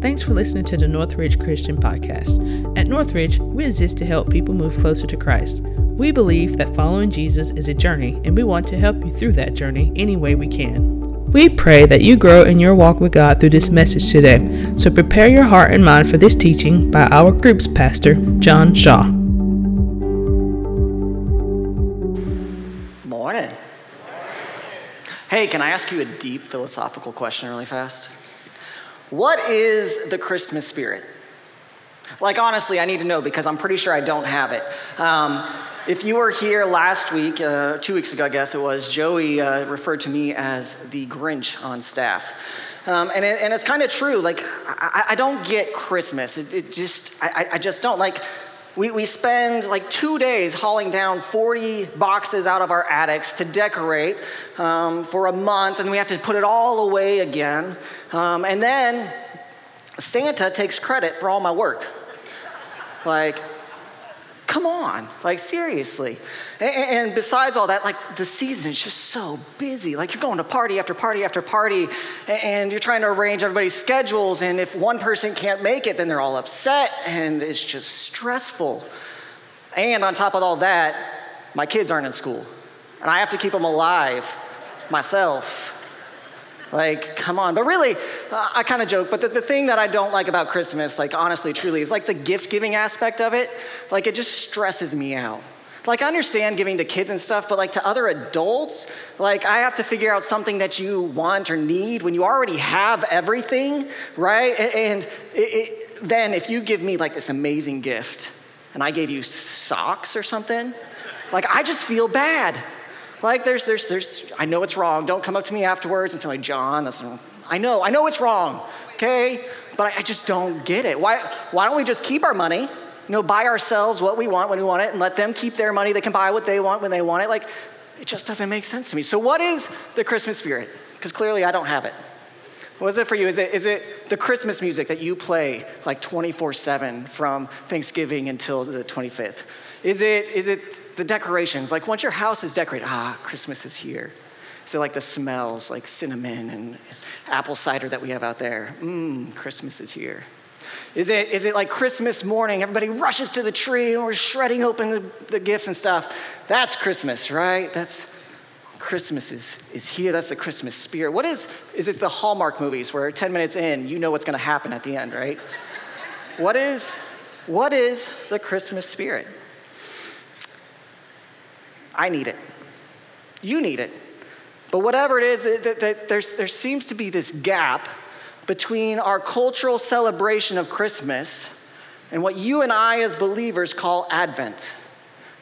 Thanks for listening to the Northridge Christian Podcast. At Northridge, we exist to help people move closer to Christ. We believe that following Jesus is a journey, and we want to help you through that journey any way we can. We pray that you grow in your walk with God through this message today. So prepare your heart and mind for this teaching by our group's pastor, John Shaw. Morning. Hey, can I ask you a deep philosophical question really fast? What is the Christmas spirit? Like, honestly, I need to know because I'm pretty sure I don't have it. Um, if you were here last week, uh, two weeks ago, I guess it was, Joey uh, referred to me as the Grinch on staff. Um, and, it, and, it's kind of true. Like, I, I, don't get Christmas. It, it just, I, I, just don't. Like, we, we spend like two days hauling down 40 boxes out of our attics to decorate um, for a month, and we have to put it all away again. Um, and then Santa takes credit for all my work. Like, Come on, like seriously. And, and, besides all that, like the season is just so busy. Like you're going to party after party after party, and you're trying to arrange everybody's schedules. And if one person can't make it, then they're all upset, and it's just stressful. And on top of all that, my kids aren't in school, and I have to keep them alive myself. Like, come on. But really, uh, I kind of joke, but the, the thing that I don't like about Christmas, like, honestly, truly, is like the gift giving aspect of it. Like, it just stresses me out. Like, I understand giving to kids and stuff, but like to other adults, like, I have to figure out something that you want or need when you already have everything, right? And it, it, then if you give me like this amazing gift and I gave you socks or something, like, I just feel bad. Like, there's, there's, there's, I know it's wrong. Don't come up to me afterwards and tell me, John, that's, I know, I know it's wrong, okay? But I, I just don't get it. Why, why don't we just keep our money, you know, buy ourselves what we want when we want it, and let them keep their money? They can buy what they want when they want it. Like, it just doesn't make sense to me. So, what is the Christmas spirit? Because clearly I don't have it. What is it for you? Is it, is it the Christmas music that you play like 24 7 from Thanksgiving until the 25th? Is it, is it the decorations? Like once your house is decorated, ah, Christmas is here. Is it like the smells, like cinnamon and apple cider that we have out there? Mmm, Christmas is here. Is it, is it like Christmas morning? Everybody rushes to the tree and we're shredding open the, the gifts and stuff. That's Christmas, right? That's Christmas is, is here. That's the Christmas spirit. What is, is it the Hallmark movies where 10 minutes in, you know what's going to happen at the end, right? What is, what is the Christmas spirit? I need it. You need it. But whatever it is, that, that there seems to be this gap between our cultural celebration of Christmas and what you and I, as believers, call Advent,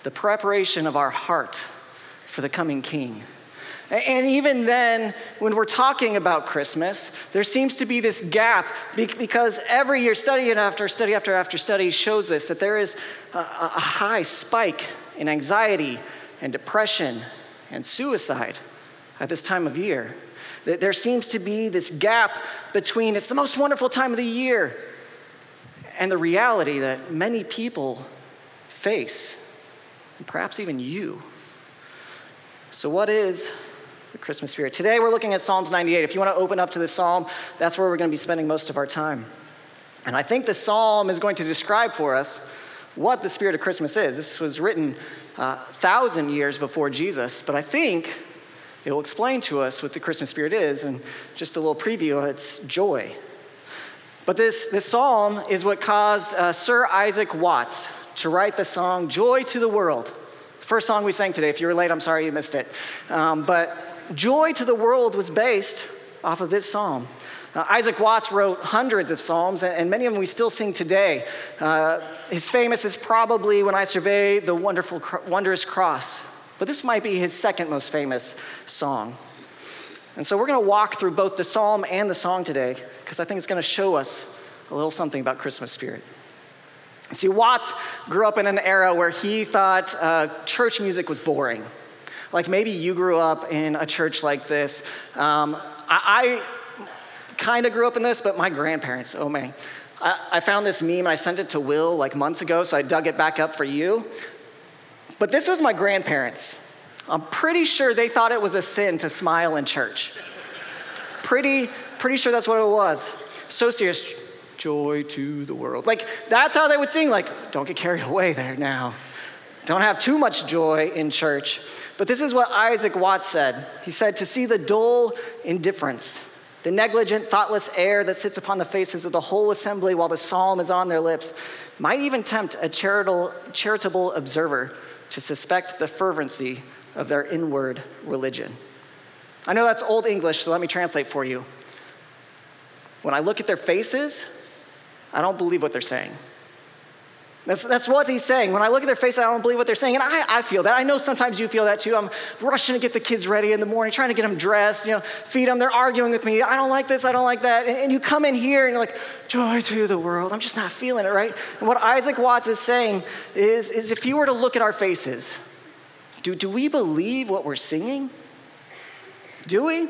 the preparation of our heart for the coming King. And even then, when we're talking about Christmas, there seems to be this gap because every year, study after study after after study shows this that there is a high spike in anxiety and depression and suicide at this time of year. There seems to be this gap between it's the most wonderful time of the year and the reality that many people face, and perhaps even you. So, what is the Christmas spirit? Today we're looking at Psalms 98. If you want to open up to the psalm, that's where we're going to be spending most of our time. And I think the psalm is going to describe for us what the spirit of Christmas is. This was written uh, thousand years before Jesus, but I think it will explain to us what the Christmas spirit is. And just a little preview of it's joy. But this, this psalm is what caused uh, Sir Isaac Watts to write the song Joy to the World. The first song we sang today. If you were late, I'm sorry you missed it. Um, but Joy to the World was based off of this psalm. Uh, Isaac Watts wrote hundreds of psalms, and many of them we still sing today. Uh, his famous is probably When I Survey the Wonderful, Wondrous Cross, but this might be his second most famous song. And so we're going to walk through both the psalm and the song today, because I think it's going to show us a little something about Christmas spirit. See, Watts grew up in an era where he thought uh, church music was boring. Like maybe you grew up in a church like this. Um, I, kind of grew up in this, but my grandparents, oh man. I, I found this meme I sent it to Will like months ago, so I dug it back up for you. But this was my grandparents. I'm pretty sure they thought it was a sin to smile in church. Pretty, pretty sure that's what it was. So serious. joy to the world. Like, that's how they would sing. Like, don't get carried away there now. Don't have too much joy in church. But this is what Isaac Watts said. He said, To see the dull indifference, the negligent, thoughtless air that sits upon the faces of the whole assembly while the psalm is on their lips, might even tempt a charitable, charitable observer to suspect the fervency of their inward religion. I know that's old English, so let me translate for you. When I look at their faces, I don't believe what they're saying. That's, that's what he's saying. When I look at their face, I don't believe what they're saying. And I, I feel that. I know sometimes you feel that too. I'm rushing to get the kids ready in the morning, trying to get them dressed, you know, feed them. They're arguing with me. I don't like this, I don't like that. And, and you come in here and you're like, joy to the world. I'm just not feeling it, right? And what Isaac Watts is saying is, is if you were to look at our faces, do, do we believe what we're singing? Do we?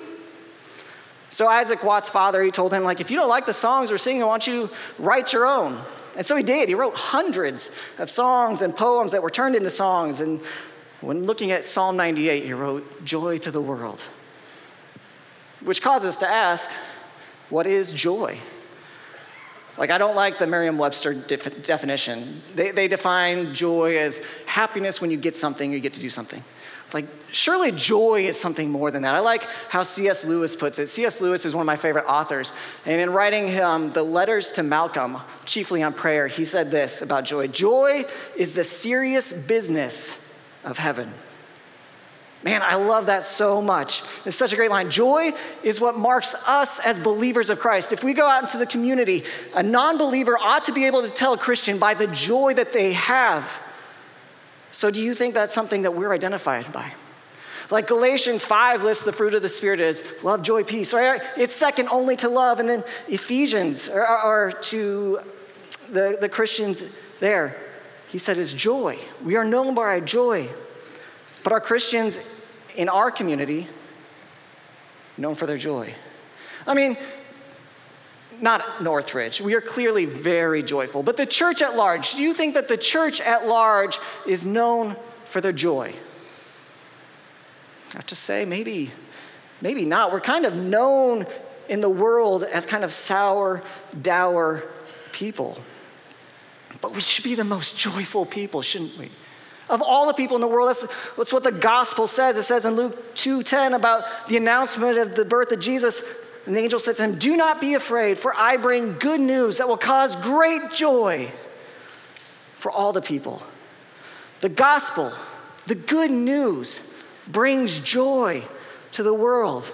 So Isaac Watts' father, he told him, like, if you don't like the songs we're singing, why don't you write your own? And so he did. He wrote hundreds of songs and poems that were turned into songs. And when looking at Psalm 98, he wrote, Joy to the world. Which causes us to ask, what is joy? Like, I don't like the Merriam Webster def- definition. They, they define joy as happiness when you get something, you get to do something. Like, surely joy is something more than that. I like how C.S. Lewis puts it. C.S. Lewis is one of my favorite authors. And in writing um, the letters to Malcolm, chiefly on prayer, he said this about joy Joy is the serious business of heaven. Man, I love that so much. It's such a great line. Joy is what marks us as believers of Christ. If we go out into the community, a non believer ought to be able to tell a Christian by the joy that they have so, do you think that's something that we're identified by? Like Galatians 5 lists the fruit of the Spirit as love, joy, peace, right? It's second only to love. And then Ephesians, or, or to the, the Christians there, he said is joy. We are known by our joy. But our Christians in our community, known for their joy. I mean, not Northridge. We are clearly very joyful. But the church at large, do you think that the church at large is known for their joy? I have to say, maybe, maybe not. We're kind of known in the world as kind of sour, dour people. But we should be the most joyful people, shouldn't we? Of all the people in the world, that's, that's what the gospel says. It says in Luke 2:10 about the announcement of the birth of Jesus. And the angel said to them, Do not be afraid, for I bring good news that will cause great joy for all the people. The gospel, the good news, brings joy to the world.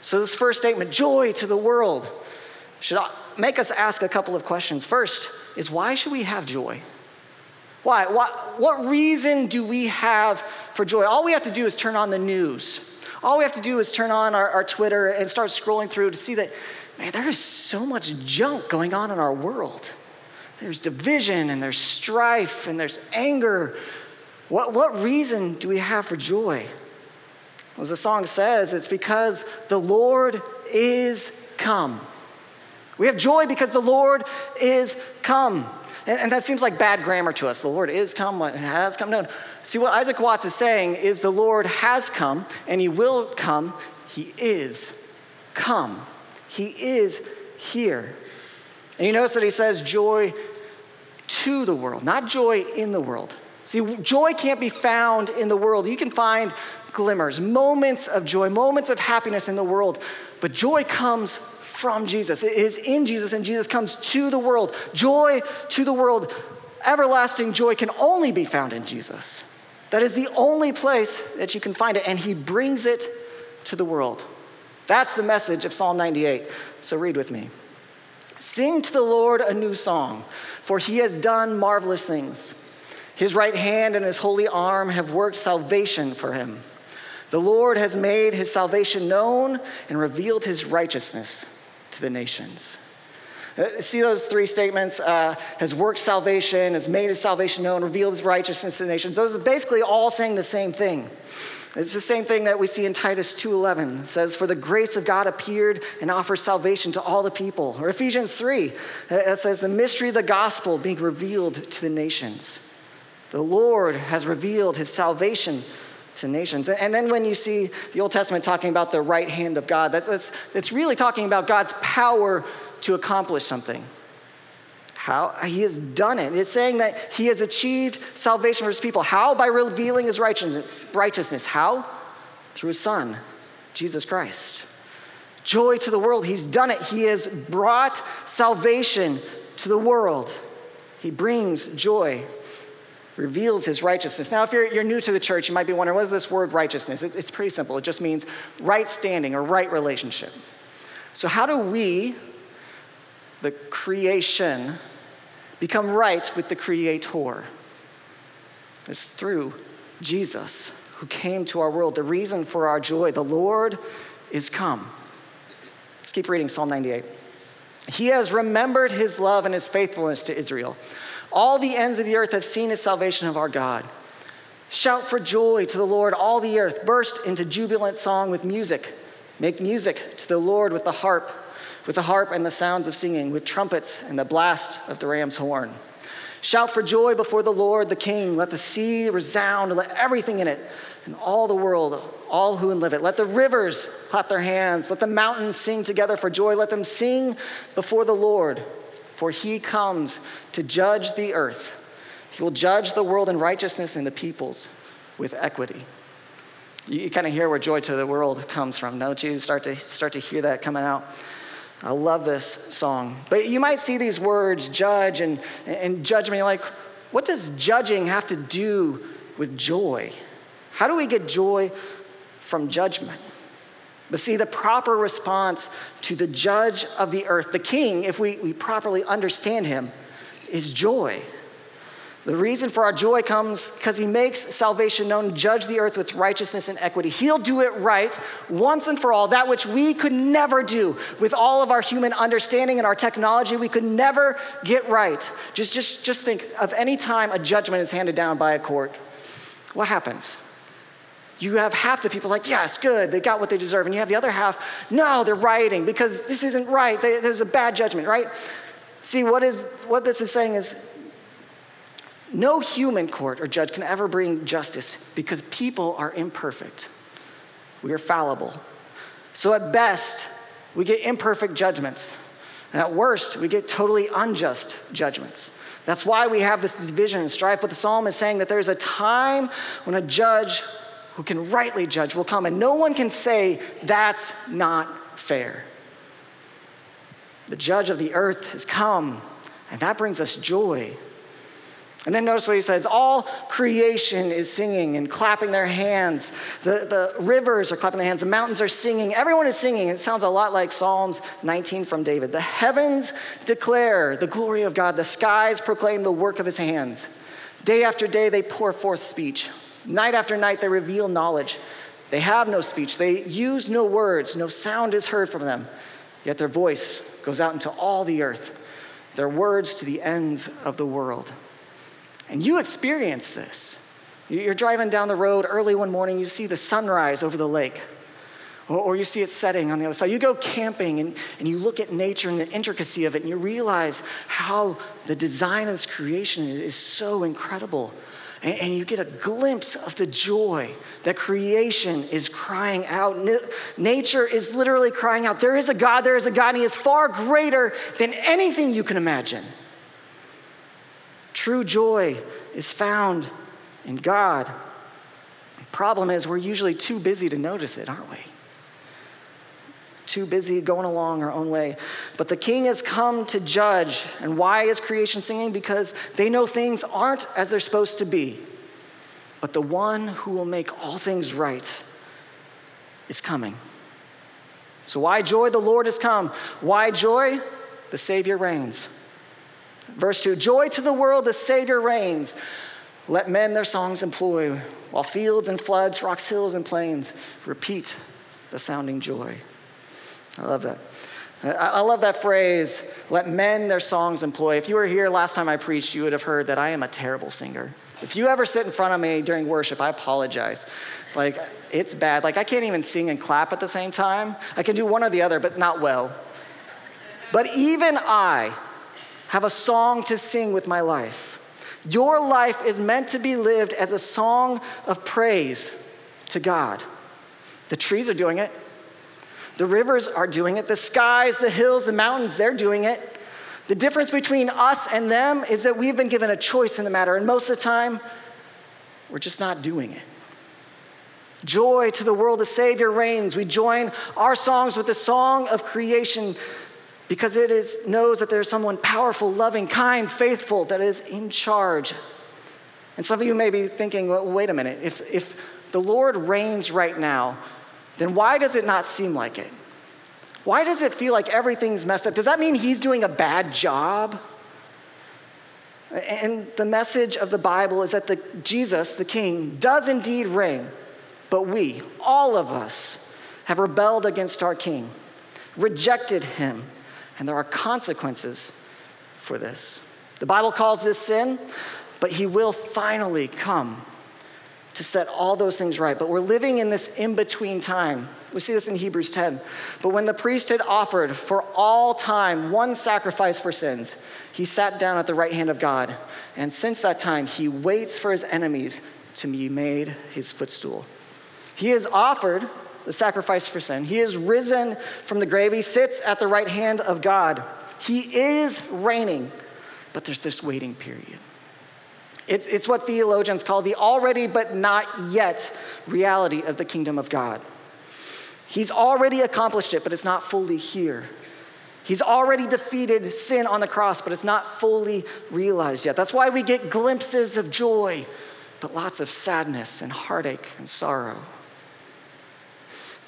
So, this first statement, joy to the world, should make us ask a couple of questions. First is why should we have joy? Why? What, what reason do we have for joy? All we have to do is turn on the news all we have to do is turn on our, our Twitter and start scrolling through to see that, man, there is so much junk going on in our world. There's division and there's strife and there's anger. What, what reason do we have for joy? As the song says, it's because the Lord is come. We have joy because the Lord is come. And, and that seems like bad grammar to us. The Lord is come, has come. No. See, what Isaac Watts is saying is the Lord has come and he will come. He is come. He is here. And you notice that he says joy to the world, not joy in the world. See, joy can't be found in the world. You can find glimmers, moments of joy, moments of happiness in the world, but joy comes from Jesus. It is in Jesus, and Jesus comes to the world. Joy to the world. Everlasting joy can only be found in Jesus. That is the only place that you can find it, and He brings it to the world. That's the message of Psalm 98. So read with me. Sing to the Lord a new song, for He has done marvelous things. His right hand and His holy arm have worked salvation for Him. The Lord has made His salvation known and revealed His righteousness to the nations. Uh, see those three statements uh, has worked salvation, has made his salvation known, revealed his righteousness to the nations. Those are basically all saying the same thing. It's the same thing that we see in Titus 2:11. It says, "For the grace of God appeared and offers salvation to all the people." Or Ephesians 3, uh, it says, "The mystery of the gospel being revealed to the nations." The Lord has revealed his salvation to nations. And then when you see the Old Testament talking about the right hand of God, that's, that's, that's really talking about God's power to accomplish something. How? He has done it. It's saying that he has achieved salvation for his people. How? By revealing his righteousness. righteousness. How? Through his son, Jesus Christ. Joy to the world. He's done it. He has brought salvation to the world. He brings joy, reveals his righteousness. Now, if you're, you're new to the church, you might be wondering what is this word righteousness? It, it's pretty simple. It just means right standing or right relationship. So, how do we, the creation, become right with the Creator? It's through Jesus, who came to our world, the reason for our joy. The Lord is come. Let's keep reading Psalm 98. He has remembered his love and his faithfulness to Israel. All the ends of the earth have seen his salvation of our God. Shout for joy to the Lord, all the earth. Burst into jubilant song with music. Make music to the Lord with the harp, with the harp and the sounds of singing, with trumpets and the blast of the ram's horn. Shout for joy before the Lord, the King. Let the sea resound, let everything in it and all the world, all who live it. Let the rivers clap their hands. Let the mountains sing together for joy. Let them sing before the Lord, for he comes to judge the earth. He will judge the world in righteousness and the peoples with equity. You, kind of hear where joy to the world comes from, don't you? Start to start to hear that coming out. I love this song. But you might see these words, judge and, and judgment. You're like, what does judging have to do with joy? How do we get joy from judgment? But see, the proper response to the judge of the earth, the king, if we, we properly understand him, is joy. The reason for our joy comes because he makes salvation known, judge the earth with righteousness and equity. He'll do it right once and for all, that which we could never do with all of our human understanding and our technology, we could never get right. Just, just, just think of any time a judgment is handed down by a court. What happens? You have half the people like, yes, good, they got what they deserve. And you have the other half, no, they're rioting because this isn't right. They, there's a bad judgment, right? See, what, is, what this is saying is no human court or judge can ever bring justice because people are imperfect. We are fallible. So at best, we get imperfect judgments. And at worst, we get totally unjust judgments. That's why we have this division and strife. But the psalm is saying that there's a time when a judge who can rightly judge will come, and no one can say that's not fair. The judge of the earth has come, and that brings us joy. And then notice what he says all creation is singing and clapping their hands. The, the rivers are clapping their hands. The mountains are singing. Everyone is singing. It sounds a lot like Psalms 19 from David. The heavens declare the glory of God, the skies proclaim the work of his hands. Day after day, they pour forth speech. Night after night, they reveal knowledge. They have no speech, they use no words, no sound is heard from them. Yet their voice goes out into all the earth, their words to the ends of the world. And you experience this. You're driving down the road early one morning, you see the sunrise over the lake, or, you see it setting on the other side. You go camping and, and you look at nature and the intricacy of it, and you realize how the design of this creation is so incredible and, you get a glimpse of the joy that creation is crying out. Nature is literally crying out, There is a God, there is a God, and He is far greater than anything you can imagine. True joy is found in God. The problem is, we're usually too busy to notice it, aren't we? Too busy going along our own way. But the king has come to judge. And why is creation singing? Because they know things aren't as they're supposed to be. But the one who will make all things right is coming. So, why joy? The Lord has come. Why joy? The Savior reigns. Verse 2 Joy to the world, the Savior reigns. Let men their songs employ, while fields and floods, rocks, hills, and plains repeat the sounding joy. I love that. I love that phrase, let men their songs employ. If you were here last time I preached, you would have heard that I am a terrible singer. If you ever sit in front of me during worship, I apologize. Like, it's bad. Like, I can't even sing and clap at the same time. I can do one or the other, but not well. But even I have a song to sing with my life. Your life is meant to be lived as a song of praise to God. The trees are doing it. The rivers are doing it. The skies, the hills, the mountains, they're doing it. The difference between us and them is that we've been given a choice in the matter, and most of the time, we're just not doing it. Joy to the world, the Savior reigns. We join our songs with the song of creation because it is, knows that there's someone powerful, loving, kind, faithful that is in charge. And some of you may be thinking, well, wait a minute, if, if the Lord reigns right now, then why does it not seem like it? Why does it feel like everything's messed up? Does that mean he's doing a bad job? And the message of the Bible is that the, Jesus, the King, does indeed reign, but we, all of us, have rebelled against our King, rejected him, and there are consequences for this. The Bible calls this sin, but he will finally come to set all those things right. But we're living in this in between time. We see this in Hebrews 10. But when the priest had offered for all time one sacrifice for sins, he sat down at the right hand of God. And since that time, he waits for his enemies to be made his footstool. He has offered the sacrifice for sin. He is risen from the grave. He sits at the right hand of God. He is reigning, but there's this waiting period. It's, it's what theologians call the already but not yet reality of the kingdom of God. He's already accomplished it, but it's not fully here. He's already defeated sin on the cross, but it's not fully realized yet. That's why we get glimpses of joy, but lots of sadness and heartache and sorrow.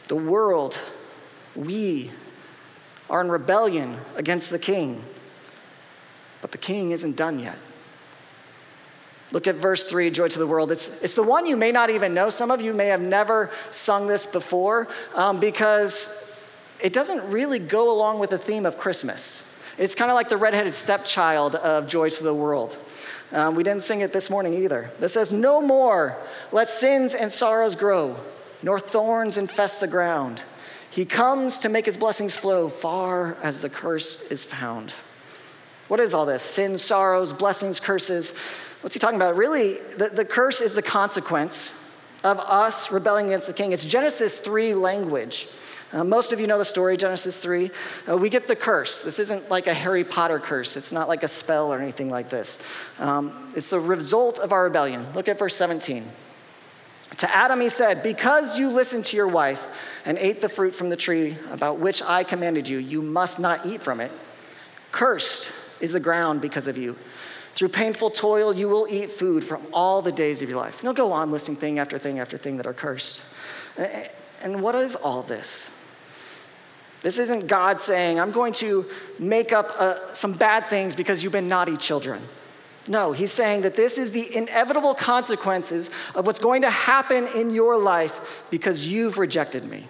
The world, we, are in rebellion against the king, but the king isn't done yet. Look at verse 3, Joy to the World. It's, it's the one you may not even know. Some of you may have never sung this before um, because it doesn't really go along with the theme of Christmas. It's kind of like the redheaded stepchild of Joy to the World. Um, we didn't sing it this morning either. This says, No more let sins and sorrows grow, nor thorns infest the ground. He comes to make his blessings flow far as the curse is found. What is all this? Sin, sorrows, blessings, curses. What's he talking about? Really, the, the curse is the consequence of us rebelling against the king. It's Genesis 3 language. Uh, most of you know the story, Genesis 3. Uh, we get the curse. This isn't like a Harry Potter curse, it's not like a spell or anything like this. Um, it's the result of our rebellion. Look at verse 17. To Adam, he said, Because you listened to your wife and ate the fruit from the tree about which I commanded you, you must not eat from it. Cursed is the ground because of you. Through painful toil, you will eat food from all the days of your life. And he'll go on listing thing after thing after thing that are cursed. And what is all this? This isn't God saying, I'm going to make up uh, some bad things because you've been naughty children. No, he's saying that this is the inevitable consequences of what's going to happen in your life because you've rejected me.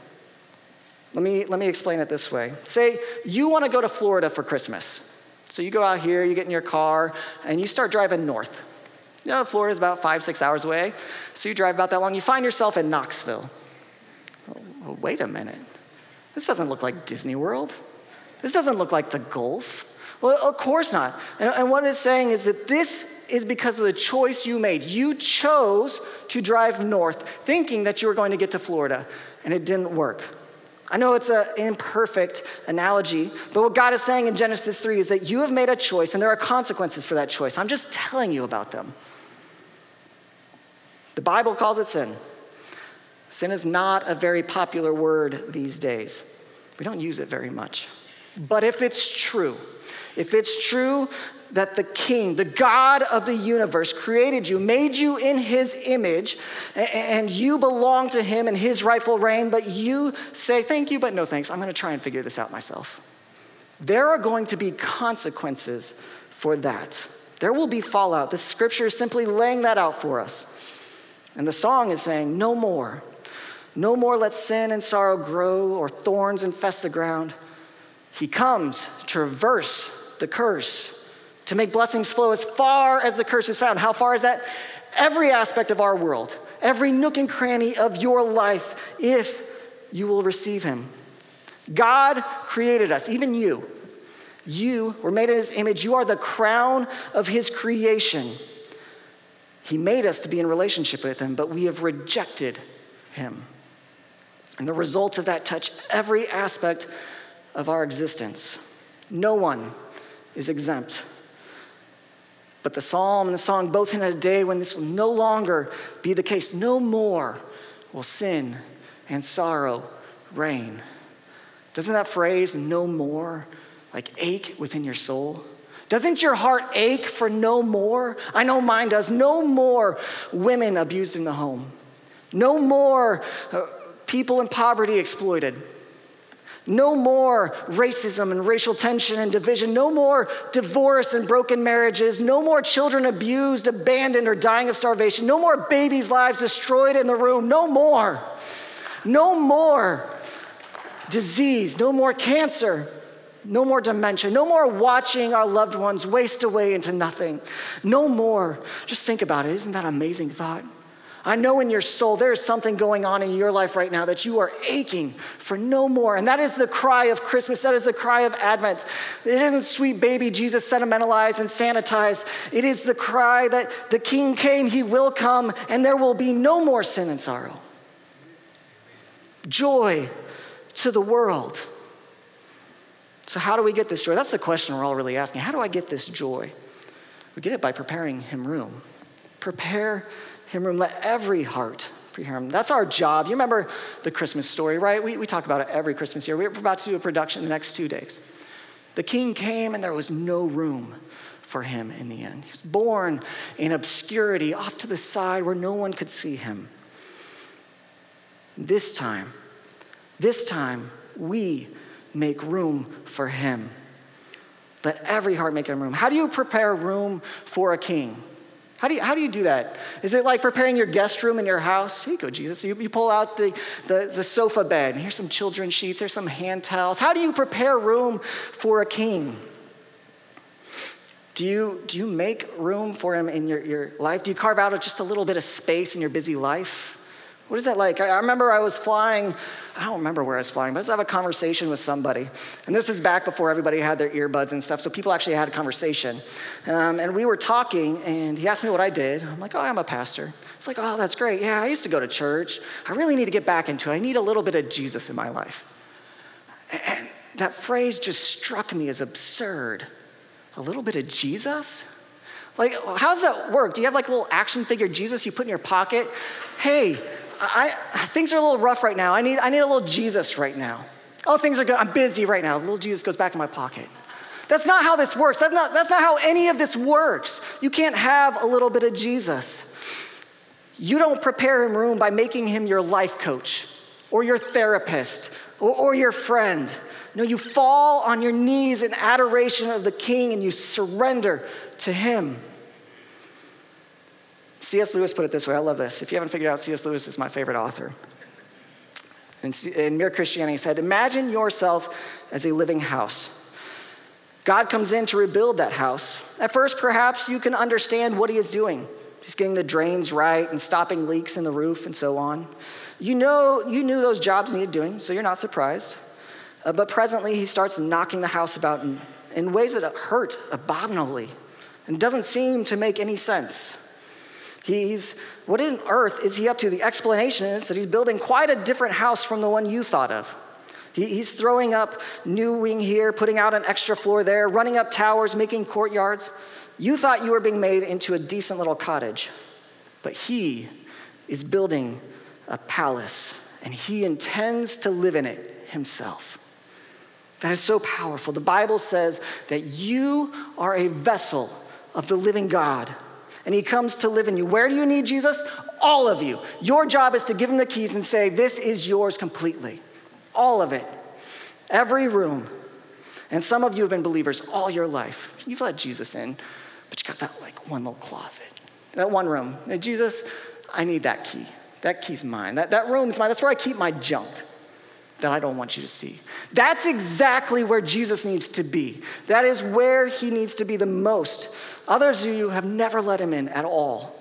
Let me, let me explain it this way. Say you want to go to Florida for Christmas. So you go out here, you get in your car, and you start driving north. You know, Florida's about five, six hours away. So you drive about that long. You find yourself in Knoxville. Oh, wait a minute. This doesn't look like Disney World. This doesn't look like the Gulf. Well, of course not. And, and what it's saying is that this is because of the choice you made. You chose to drive north, thinking that you were going to get to Florida, and it didn't work. I know it's an imperfect analogy, but what God is saying in Genesis 3 is that you have made a choice and there are consequences for that choice. I'm just telling you about them. The Bible calls it sin. Sin is not a very popular word these days. We don't use it very much. But if it's true, if it's true that the King, the God of the universe, created you, made you in his image, and you belong to him in his rightful reign, but you say, Thank you, but no thanks. I'm going to try and figure this out myself. There are going to be consequences for that. There will be fallout. The scripture is simply laying that out for us. And the song is saying, No more. No more let sin and sorrow grow or thorns infest the ground. He comes to reverse the curse to make blessings flow as far as the curse is found. How far is that? Every aspect of our world, every nook and cranny of your life, if you will receive Him. God created us, even you. You were made in His image. You are the crown of His creation. He made us to be in relationship with Him, but we have rejected Him. And the results of that touch every aspect of our existence. No one is exempt. But the psalm and the song both hint at a day when this will no longer be the case. No more will sin and sorrow reign. Doesn't that phrase, no more, like ache within your soul? Doesn't your heart ache for no more? I know mine does. No more women abused in the home. No more uh, people in poverty exploited. No more racism and racial tension and division. No more divorce and broken marriages. No more children abused, abandoned, or dying of starvation. No more babies' lives destroyed in the room. No more. No more disease. No more cancer. No more dementia. No more watching our loved ones waste away into nothing. No more. Just think about it. Isn't that an amazing thought? I know in your soul there is something going on in your life right now that you are aching for no more. And that is the cry of Christmas. That is the cry of Advent. It isn't sweet baby Jesus sentimentalized and sanitized. It is the cry that the King came, he will come, and there will be no more sin and sorrow. Joy to the world. So, how do we get this joy? That's the question we're all really asking. How do I get this joy? We get it by preparing Him room. Prepare him room. Let every heart prepare him. That's our job. You remember the Christmas story, right? We, we talk about it every Christmas year. We're about to do a production the next two days. The king came and there was no room for him in the end. He was born in obscurity, off to the side where no one could see him. This time, this time, we make room for him. Let every heart make room. How do you prepare room for a king? How do, you, how do you do that? Is it like preparing your guest room in your house? Here you go, Jesus. You, you pull out the, the, the sofa bed, here's some children's sheets, here's some hand towels. How do you prepare room for a king? Do you, do you make room for him in your, your life? Do you carve out just a little bit of space in your busy life? What is that like? I, remember I was flying, I don't remember where I was flying, but I was having a conversation with somebody. And this is back before everybody had their earbuds and stuff, so people actually had a conversation. Um, and we were talking, and he asked me what I did. I'm like, oh, I'm a pastor. It's like, oh, that's great. Yeah, I used to go to church. I really need to get back into it. I need a little bit of Jesus in my life. And that phrase just struck me as absurd. A little bit of Jesus? Like, how does that work? Do you have like a little action figure Jesus you put in your pocket? Hey, I, things are a little rough right now. I need, I need a little Jesus right now. Oh, things are good. I'm busy right now. Little Jesus goes back in my pocket. That's not how this works. That's not, that's not how any of this works. You can't have a little bit of Jesus. You don't prepare him room by making him your life coach or your therapist or, or your friend. No, you fall on your knees in adoration of the king and you surrender to him. C.S. Lewis put it this way I love this. If you haven't figured out, C.S. Lewis is my favorite author. In, in Mere Christianity, he said, Imagine yourself as a living house. God comes in to rebuild that house. At first, perhaps you can understand what he is doing. He's getting the drains right and stopping leaks in the roof and so on. You know, you knew those jobs needed doing, so you're not surprised. Uh, but presently, he starts knocking the house about in, in ways that hurt abominably and doesn't seem to make any sense. He's, what on earth is he up to? The explanation is that he's building quite a different house from the one you thought of. He, he's throwing up new wing here, putting out an extra floor there, running up towers, making courtyards. You thought you were being made into a decent little cottage, but he is building a palace, and he intends to live in it himself. That is so powerful. The Bible says that you are a vessel of the living God and he comes to live in you. Where do you need Jesus? All of you. Your job is to give him the keys and say, This is yours completely. All of it. Every room. And some of you have been believers all your life. You've let Jesus in, but you got that like one little closet, that one room. Now, Jesus, I need that key. That key's mine. That, that room's mine. That's where I keep my junk that I don't want you to see. That's exactly where Jesus needs to be. That is where he needs to be the most. Others of you have never let him in at all.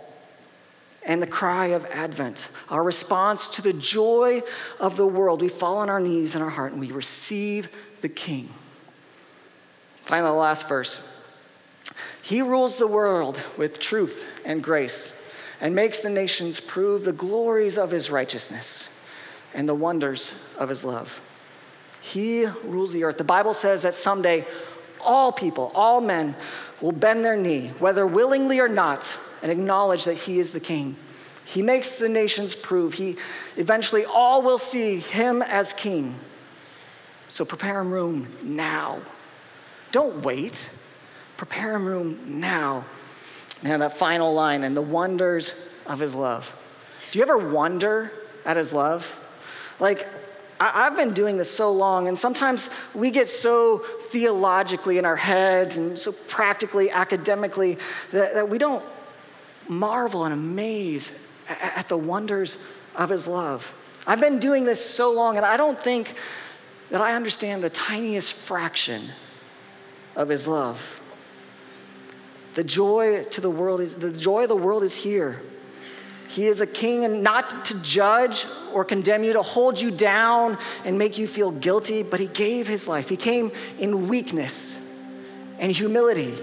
And the cry of Advent, our response to the joy of the world, we fall on our knees in our heart and we receive the King. Finally, the last verse. He rules the world with truth and grace and makes the nations prove the glories of his righteousness. And the wonders of his love. He rules the earth. The Bible says that someday all people, all men, will bend their knee, whether willingly or not, and acknowledge that he is the king. He makes the nations prove. He eventually all will see him as king. So prepare him room now. Don't wait. Prepare him room now. And that final line, and the wonders of his love. Do you ever wonder at his love? Like, I, have been doing this so long, and sometimes we get so theologically in our heads and so practically, academically, that, that we don't marvel and amaze at, at the wonders of his love. I've been doing this so long, and I don't think that I understand the tiniest fraction of his love. The joy to the world is the joy of the world is here. He is a king and not to judge or condemn you, to hold you down and make you feel guilty, but he gave his life. He came in weakness and humility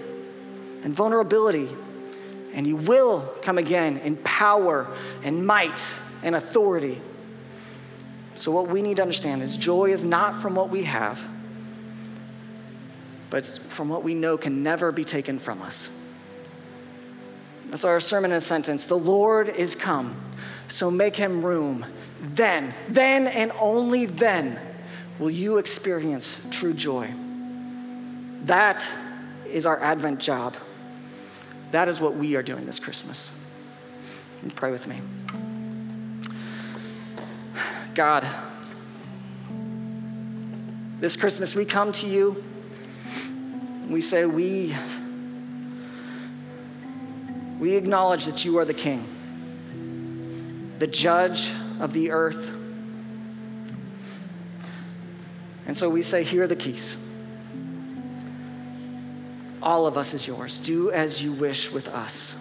and vulnerability, and he will come again in power and might and authority. So, what we need to understand is joy is not from what we have, but it's from what we know can never be taken from us. That's our sermon in a sentence. The Lord is come, so make him room. Then, then and only then will you experience true joy. That is our Advent job. That is what we are doing this Christmas. pray with me. God, this Christmas we come to you. We say, We we acknowledge that you are the King, the judge of the earth. And so we say, Here are the keys. All of us is yours. Do as you wish with us.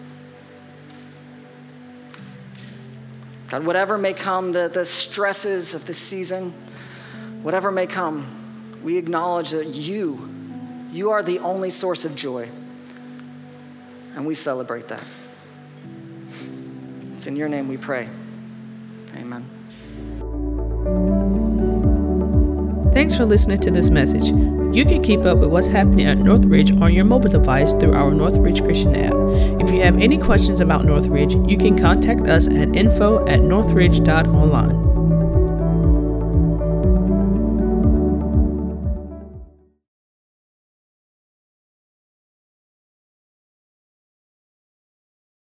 God, whatever may come, the, the stresses of this season, whatever may come, we acknowledge that you, you are the only source of joy. And we celebrate that. It's in your name we pray. Amen. Thanks for listening to this message. You can keep up with what's happening at Northridge on your mobile device through our Northridge Christian app. If you have any questions about Northridge, you can contact us at info at northridge.online.